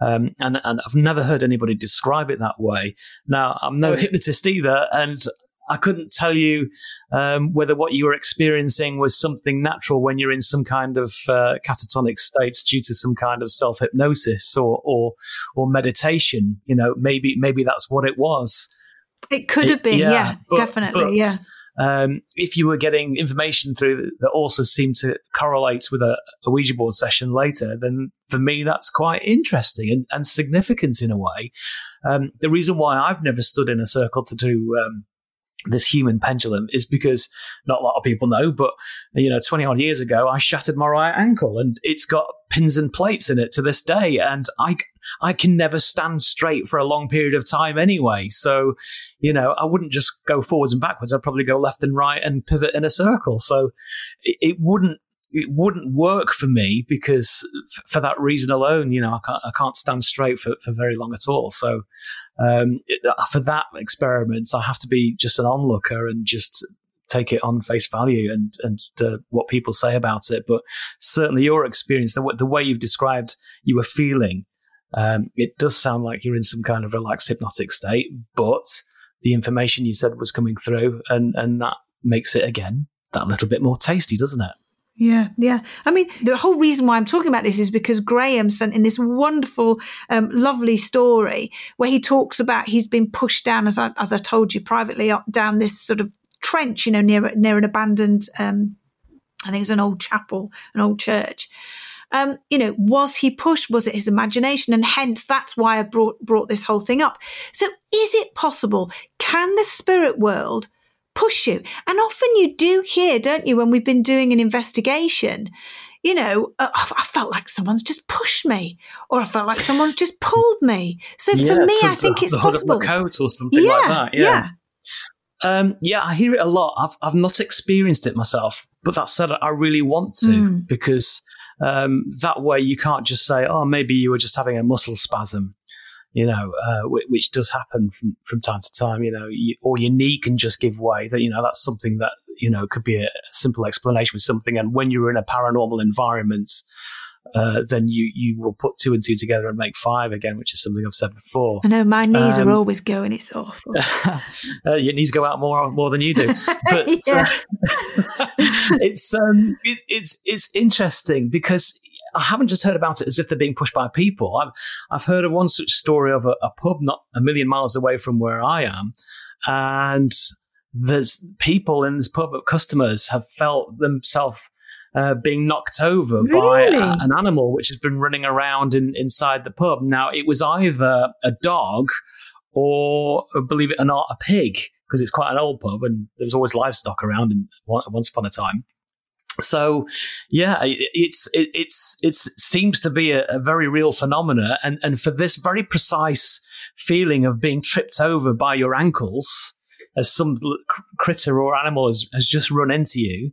um, and, and I've never heard anybody describe it that way. Now, I'm no hypnotist either, and I couldn't tell you um, whether what you were experiencing was something natural when you're in some kind of uh, catatonic states due to some kind of self hypnosis or, or or meditation. You know, maybe maybe that's what it was. It could have been, yeah, yeah but, definitely, but, yeah um, if you were getting information through that also seemed to correlate with a, a, Ouija board session later, then for me that's quite interesting and, and significant in a way. Um, the reason why I've never stood in a circle to do um, this human pendulum is because not a lot of people know, but you know, 20 odd years ago, I shattered my right ankle and it's got pins and plates in it to this day. And I, I can never stand straight for a long period of time anyway. So, you know, I wouldn't just go forwards and backwards. I'd probably go left and right and pivot in a circle. So it, it wouldn't, it wouldn't work for me because f- for that reason alone, you know, I can't, I can't stand straight for, for very long at all. So, um, for that experiment, I have to be just an onlooker and just take it on face value and and uh, what people say about it. But certainly, your experience, the, the way you've described you were feeling, um, it does sound like you're in some kind of relaxed hypnotic state. But the information you said was coming through, and and that makes it again that little bit more tasty, doesn't it? Yeah, yeah. I mean, the whole reason why I'm talking about this is because Graham sent in this wonderful, um, lovely story where he talks about he's been pushed down, as I, as I told you privately, down this sort of trench, you know, near near an abandoned, um, I think it's an old chapel, an old church. Um, you know, was he pushed? Was it his imagination? And hence, that's why I brought brought this whole thing up. So, is it possible? Can the spirit world push you. And often you do hear, don't you, when we've been doing an investigation, you know, uh, I felt like someone's just pushed me, or I felt like someone's just pulled me. So yeah, for me, I think the, it's possible. coat or something yeah, like that. Yeah. yeah. Um, yeah, I hear it a lot. I've I've not experienced it myself, but that said, I really want to mm. because um, that way you can't just say, "Oh, maybe you were just having a muscle spasm." you know, uh, which does happen from, from time to time, you know, you, or your knee can just give way. That, you know, that's something that, you know, could be a simple explanation with something. And when you're in a paranormal environment, uh, then you, you will put two and two together and make five again, which is something I've said before. I know my knees um, are always going. It's awful. uh, your knees go out more more than you do, but uh, it's um, it, it's it's interesting because I haven't just heard about it as if they're being pushed by people. I've, I've heard of one such story of a, a pub not a million miles away from where I am. And there's people in this pub, customers have felt themselves uh, being knocked over really? by a, an animal which has been running around in, inside the pub. Now, it was either a dog or, believe it or not, a pig, because it's quite an old pub and there was always livestock around in, once upon a time. so yeah it's it, it's it's seems to be a, a, very real phenomena and and for this very precise feeling of being tripped over by your ankles as some critter or animal has, has just run into you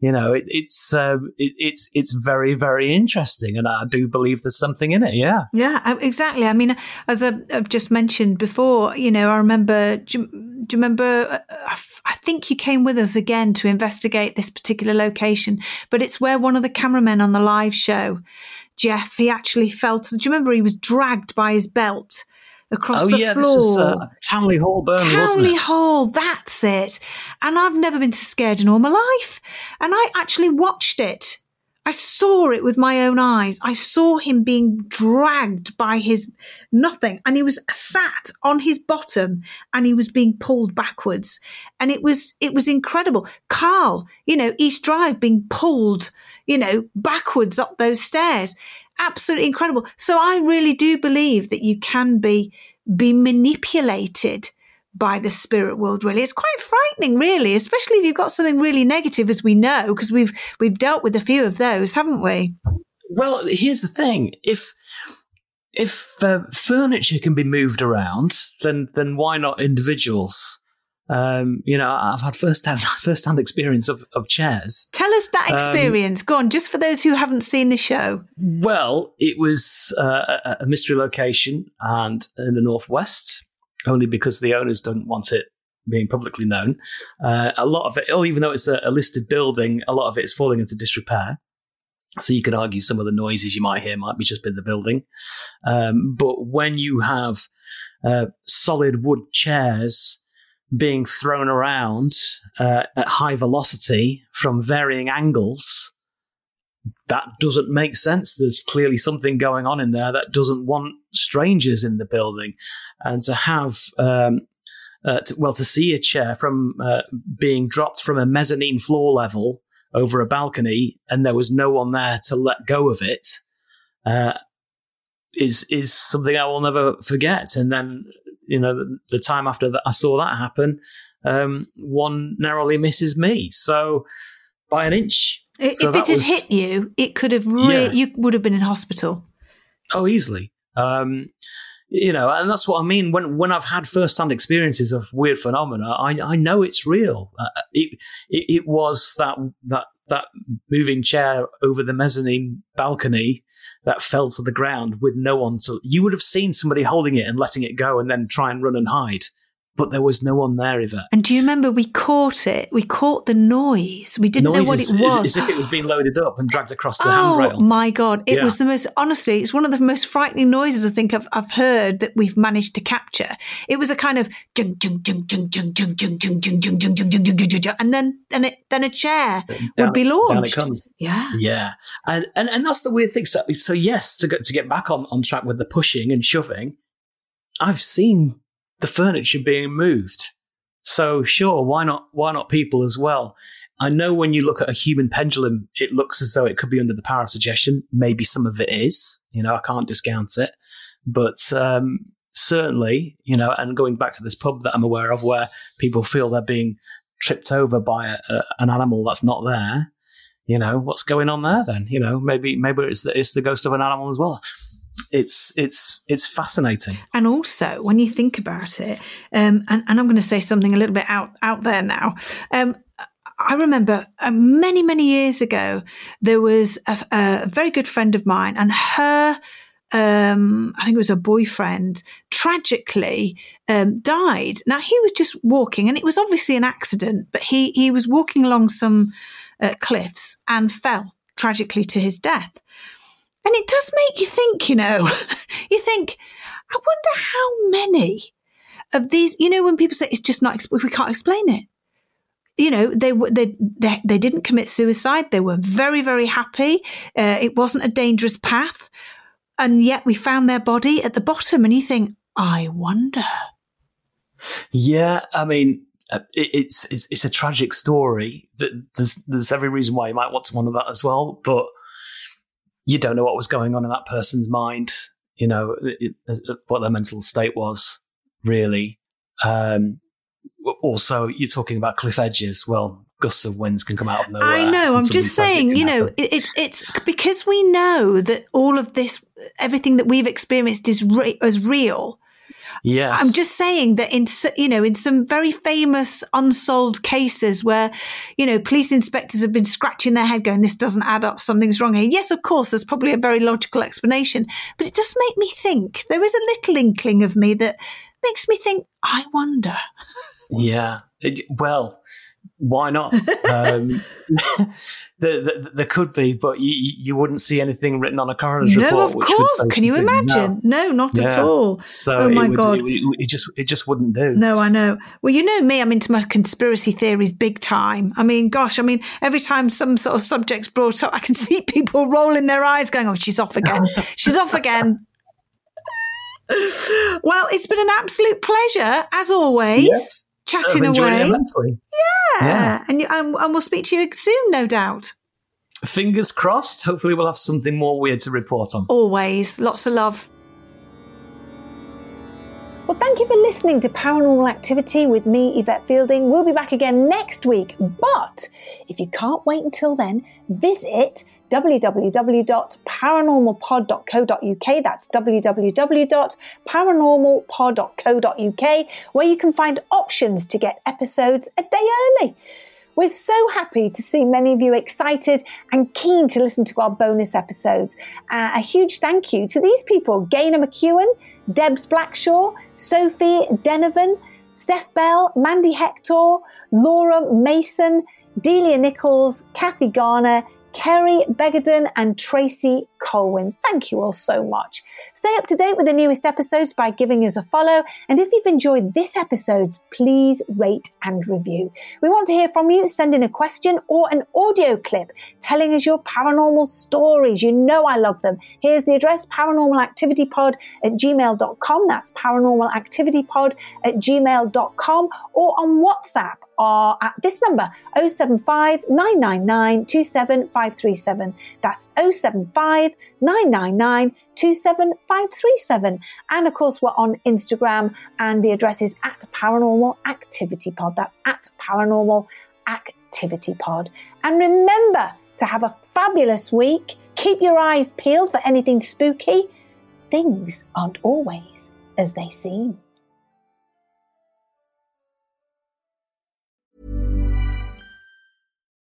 you know, it, it's um, it, it's it's very very interesting, and I do believe there's something in it. Yeah, yeah, uh, exactly. I mean, as I've just mentioned before, you know, I remember. Do you, do you remember? Uh, I think you came with us again to investigate this particular location, but it's where one of the cameramen on the live show, Jeff, he actually felt. Do you remember he was dragged by his belt? Across oh, the yeah, floor. This was, uh, Towneley Hall, Burnley, Towneley Hall, that's it. And I've never been so scared in all my life. And I actually watched it. I saw it with my own eyes. I saw him being dragged by his nothing and he was sat on his bottom and he was being pulled backwards. And it was, it was incredible. Carl, you know, East Drive being pulled, you know, backwards up those stairs absolutely incredible. So I really do believe that you can be be manipulated by the spirit world really. It's quite frightening really especially if you've got something really negative as we know because we've we've dealt with a few of those haven't we? Well here's the thing. If if uh, furniture can be moved around then then why not individuals um, you know, I've had first hand first hand experience of, of chairs. Tell us that um, experience. Um, Go on, just for those who haven't seen the show. Well, it was uh, a, mystery location and in the northwest, only because the owners don't want it being publicly known. Uh, a lot of it, oh, even though it's a, a listed building, a lot of it is falling into disrepair. So you could argue some of the noises you might hear might be just in the building. Um, but when you have uh, solid wood chairs being thrown around uh, at high velocity from varying angles, that doesn't make sense. There's clearly something going on in there that doesn't want strangers in the building. And to have, um, uh, to, well, to see a chair from uh, being dropped from a mezzanine floor level over a balcony and there was no one there to let go of it uh, is is something I will never forget. And then you know, the, the time after that I saw that happen, um, one narrowly misses me. So by an inch. If so it had was, hit you, it could have re- yeah. you would have been in hospital. Oh, easily. Um, you know, and that's what I mean when when I've had first-hand experiences of weird phenomena. I I know it's real. Uh, it, it, it was that that that moving chair over the mezzanine balcony that fell to the ground with no one to. You would have seen somebody holding it and letting it go and then try and run and hide but there was no one there, Yvette. And do you remember we caught it? We caught the noise. We didn't noise know what is, it was. As if it was being loaded up and dragged across the oh, handrail. Oh my God. It yeah. was the most, honestly, it's one of the most frightening noises I think I've, I've heard that we've managed to capture. It was a kind of jung, jung, jung, jung, jung, jung, jung, jung, jung, jung, jung, jung, jung, jung, jung, and then, then, it, then a chair would be launched. Down it comes. Yeah. Yeah. And, and, and that's the weird thing. So, so yes, to get, to get back on, on track with the pushing and shoving, I've seen the furniture being moved so sure, why not? Why not people as well? I know when you look at a human pendulum, it looks as though it could be under the power of suggestion. Maybe some of it is. You know, I can't discount it, but um, certainly, you know, and going back to this pub that I'm aware of, where people feel they're being tripped over by a, a, an animal that's not there. You know, what's going on there? Then you know, maybe maybe it's the, it's the ghost of an animal as well it's it's it's fascinating. And also, when you think about it, um, and, and I'm going to say something a little bit out out there now. Um, I remember uh, many many years ago there was a, a very good friend of mine, and her. Um, I think it was a boyfriend, tragically um, died. Now he was just walking, and it was obviously an accident, but he he was walking along some uh, cliffs and fell tragically to his death. And it does make you think, you know, you think, I wonder how many of these, you know, when people say it's just not, we can't explain it. You know, they they they, they didn't commit suicide. They were very very happy. Uh, it wasn't a dangerous path, and yet we found their body at the bottom. And you think, I wonder. Yeah, I mean, uh, it's, it's it's a tragic story. There's there's every reason why you might want to wonder that as well. But you don't know what was going on in that person's mind, you know, it, it, what their mental state was, really. Um, also, you're talking about cliff edges. Well, gusts of winds can come out of nowhere. I know. I'm just saying, you know, it's it's because we know that all of this, everything that we've experienced is re- is real. Yes. I'm just saying that in you know in some very famous unsolved cases where you know police inspectors have been scratching their head going this doesn't add up something's wrong here. Yes, of course there's probably a very logical explanation, but it does make me think. There is a little inkling of me that makes me think I wonder. Yeah. It, well, why not? um, there, there, there, could be, but you, you wouldn't see anything written on a coroner's no, report. No, of course. Can you imagine? No, no not yeah. at all. So oh my would, god, it, it, just it just wouldn't do. No, I know. Well, you know me. I'm into my conspiracy theories big time. I mean, gosh, I mean, every time some sort of subject's brought up, I can see people rolling their eyes, going, "Oh, she's off again. she's off again." well, it's been an absolute pleasure as always. Yes chatting away. Yeah. yeah. And, and, and we'll speak to you soon, no doubt. Fingers crossed. Hopefully, we'll have something more weird to report on. Always. Lots of love. Well, thank you for listening to Paranormal Activity with me, Yvette Fielding. We'll be back again next week. But if you can't wait until then, visit www.paranormalpod.co.uk. That's www.paranormalpod.co.uk, where you can find options to get episodes a day early. We're so happy to see many of you excited and keen to listen to our bonus episodes. Uh, a huge thank you to these people Gaynor McEwen, Debs Blackshaw, Sophie Denovan, Steph Bell, Mandy Hector, Laura Mason, Delia Nichols, Kathy Garner, Kerry Begaden, and Tracy Colwyn. Thank you all so much. Stay up to date with the newest episodes by giving us a follow. And if you've enjoyed this episode, please rate and review. We want to hear from you. Send in a question or an audio clip telling us your paranormal stories. You know I love them. Here's the address paranormalactivitypod at gmail.com. That's paranormalactivitypod at gmail.com or on WhatsApp are at this number 075 999 27537. That's 075 999 27537. And of course, we're on Instagram and the address is at Paranormal Activity Pod. That's at Paranormal Activity Pod. And remember to have a fabulous week. Keep your eyes peeled for anything spooky. Things aren't always as they seem.